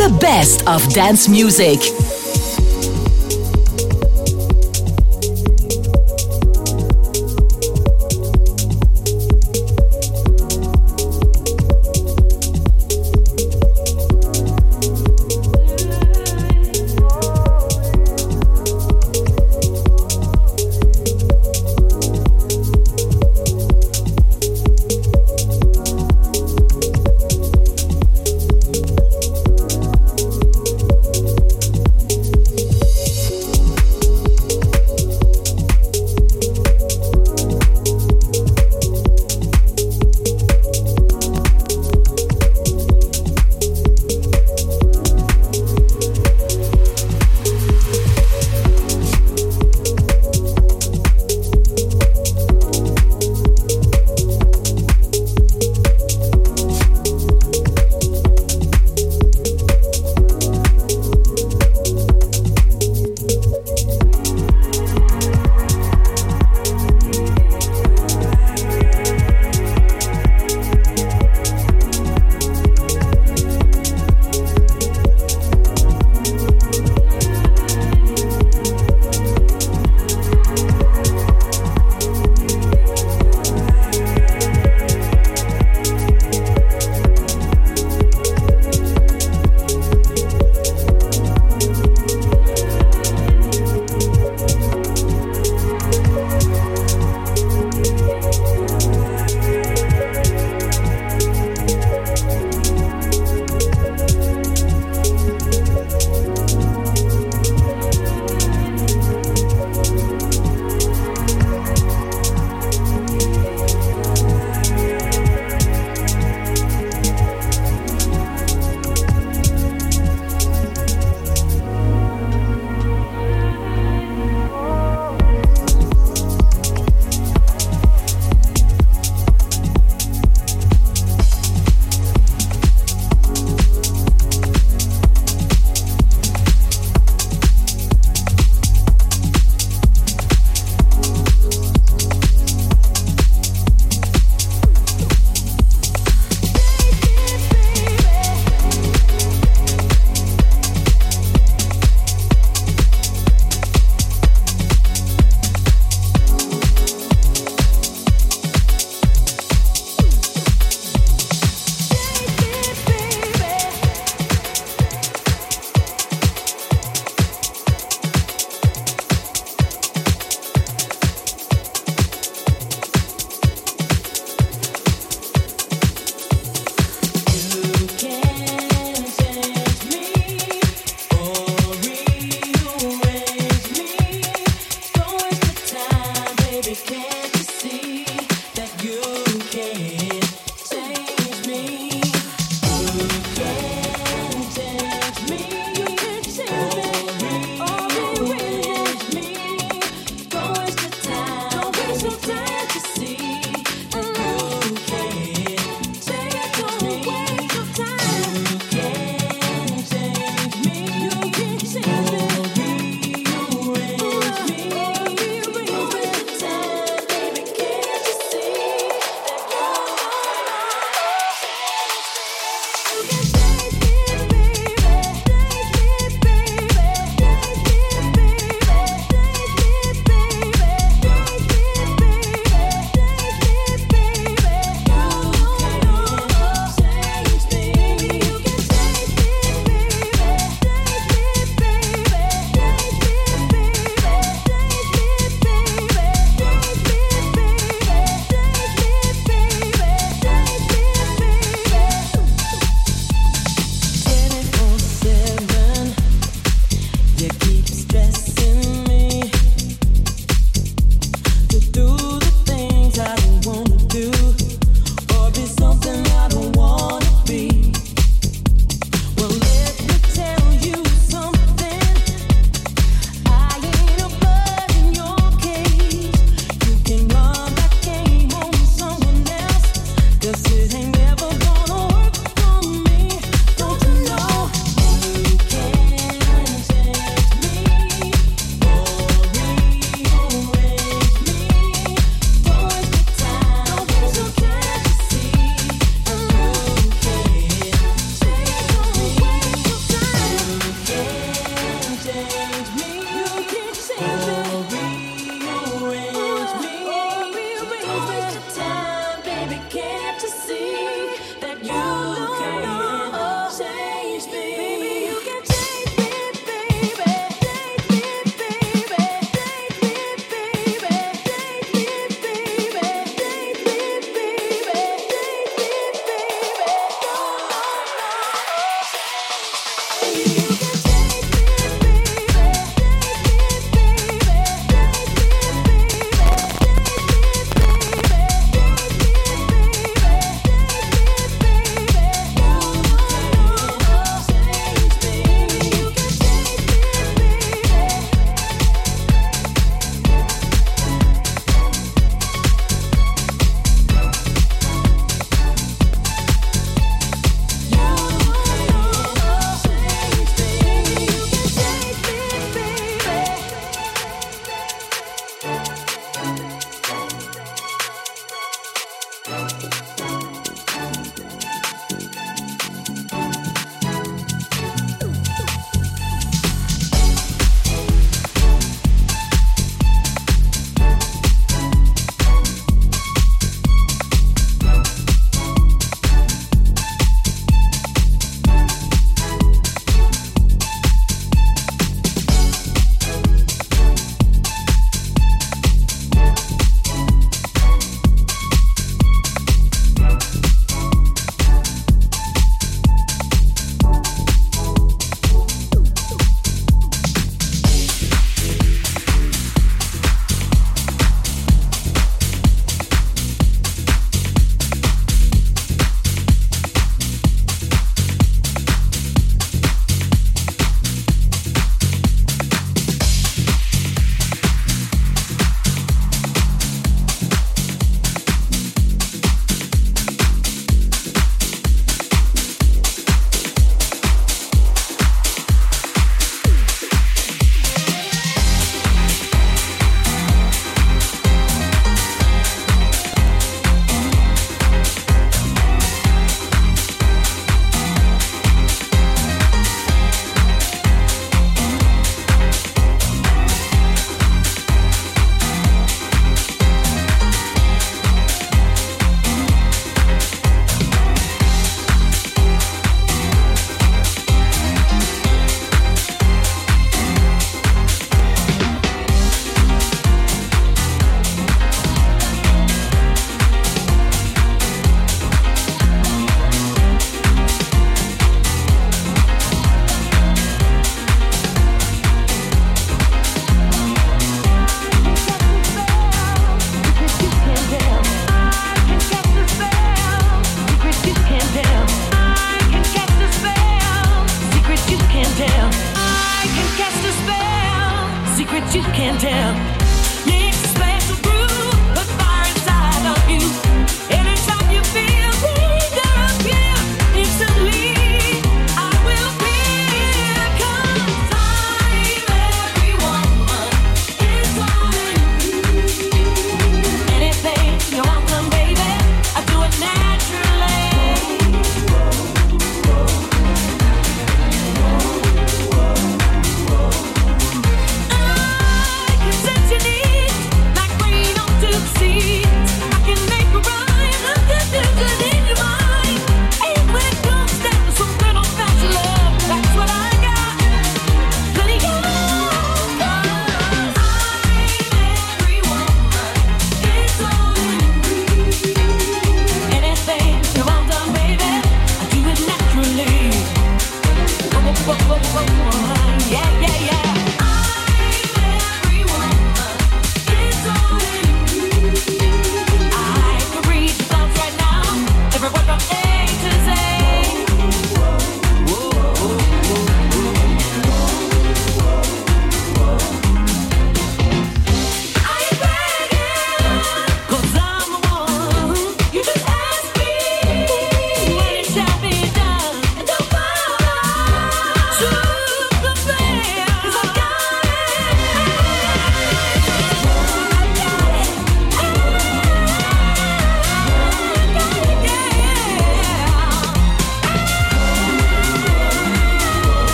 The best of dance music.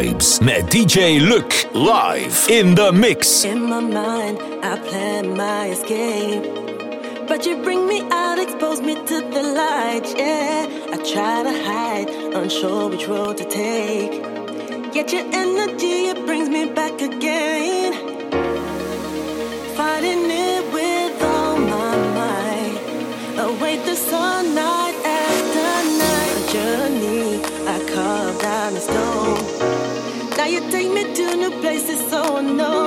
Vibes met DJ Luc live in the mix. In my mind, I plan my escape. But you bring me out, expose me to the light, yeah. I try to hide, unsure which road to take. Yet your me to new places so no.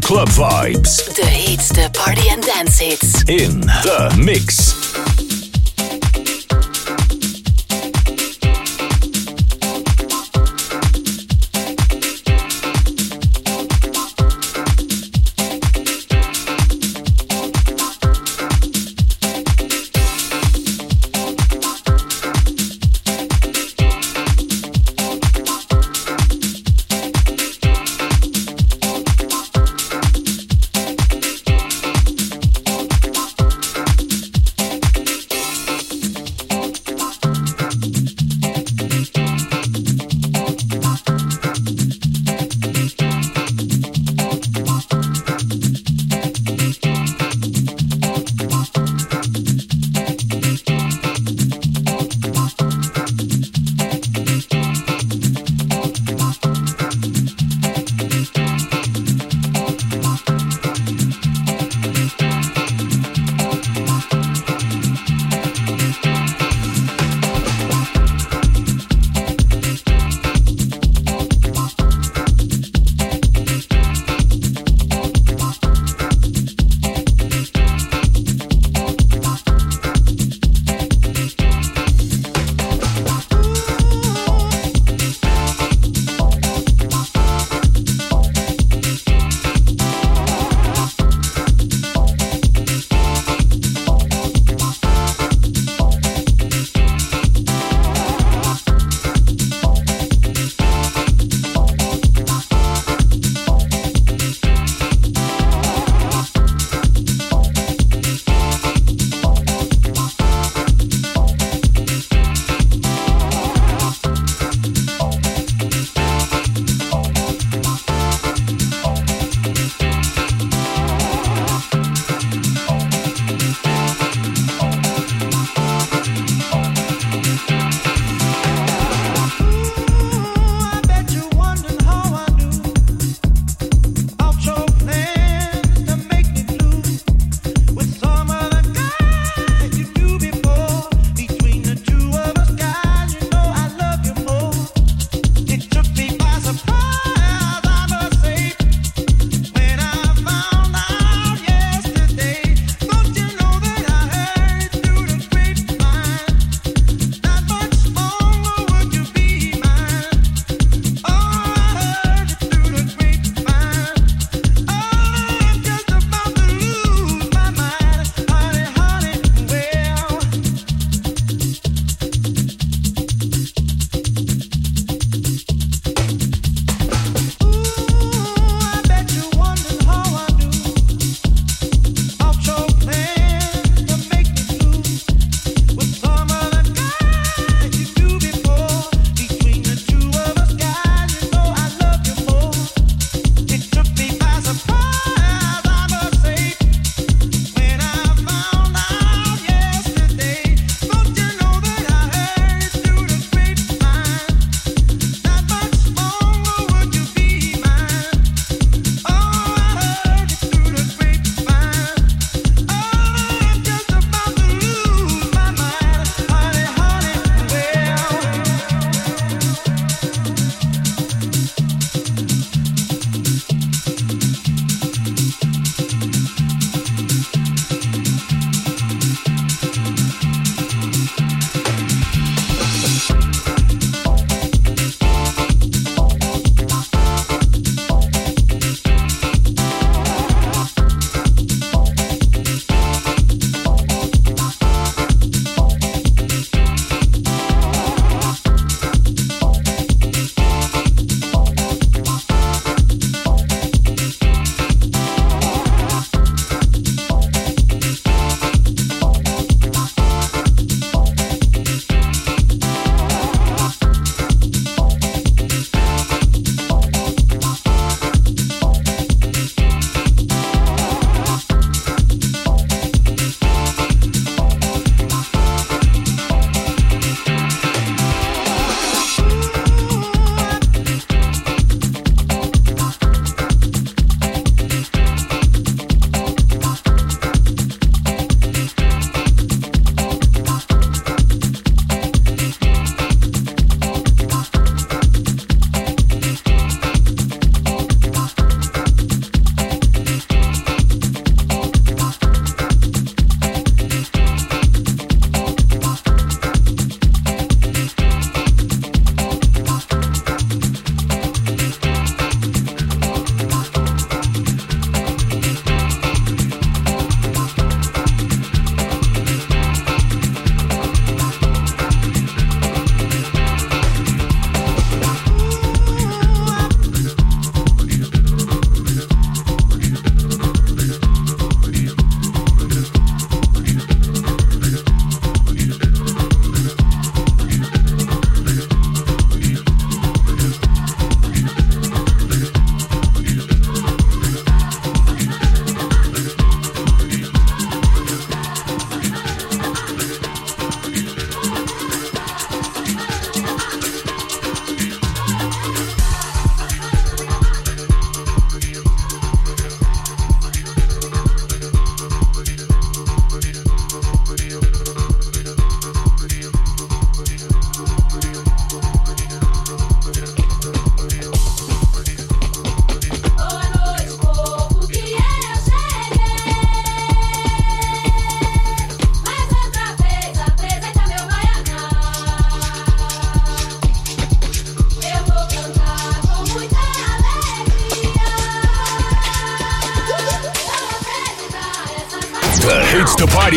Club vibes. The hits, the party and dance hits. In the mix.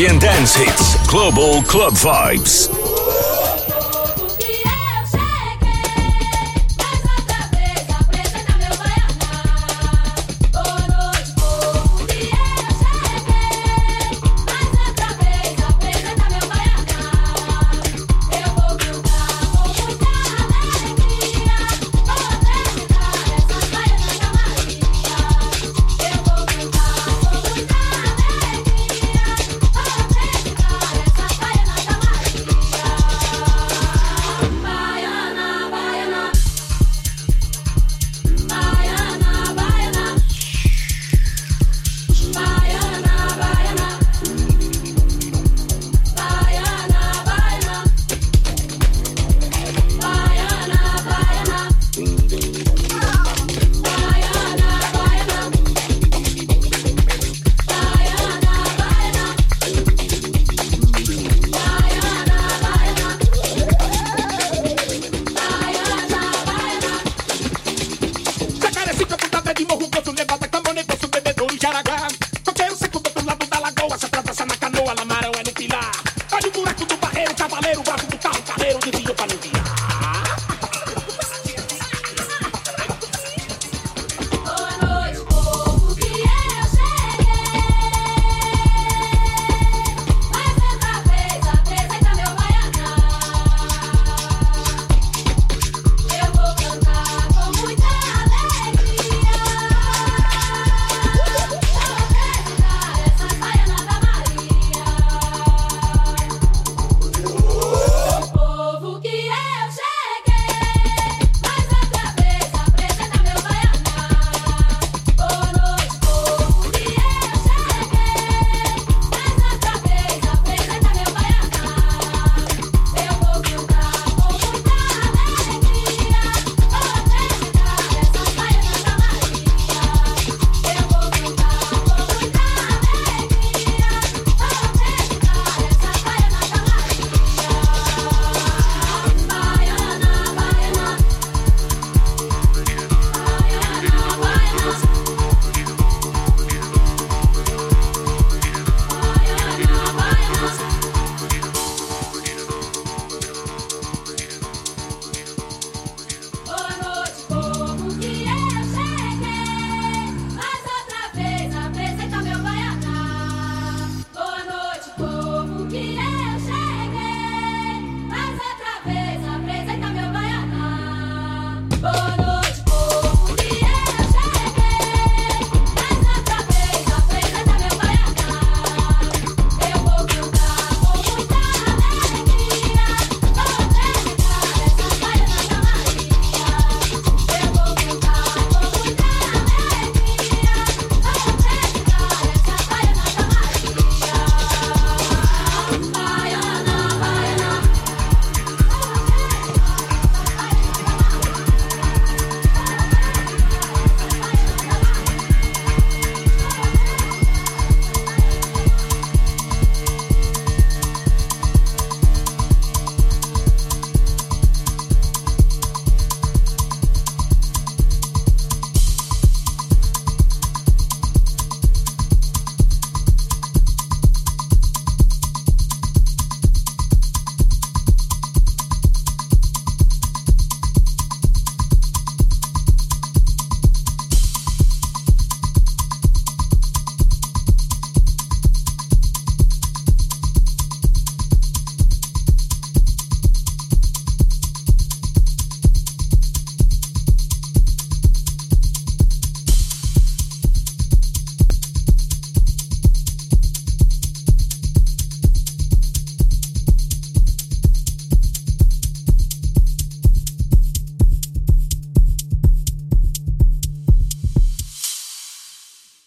And dance hits. Global Club Vibes.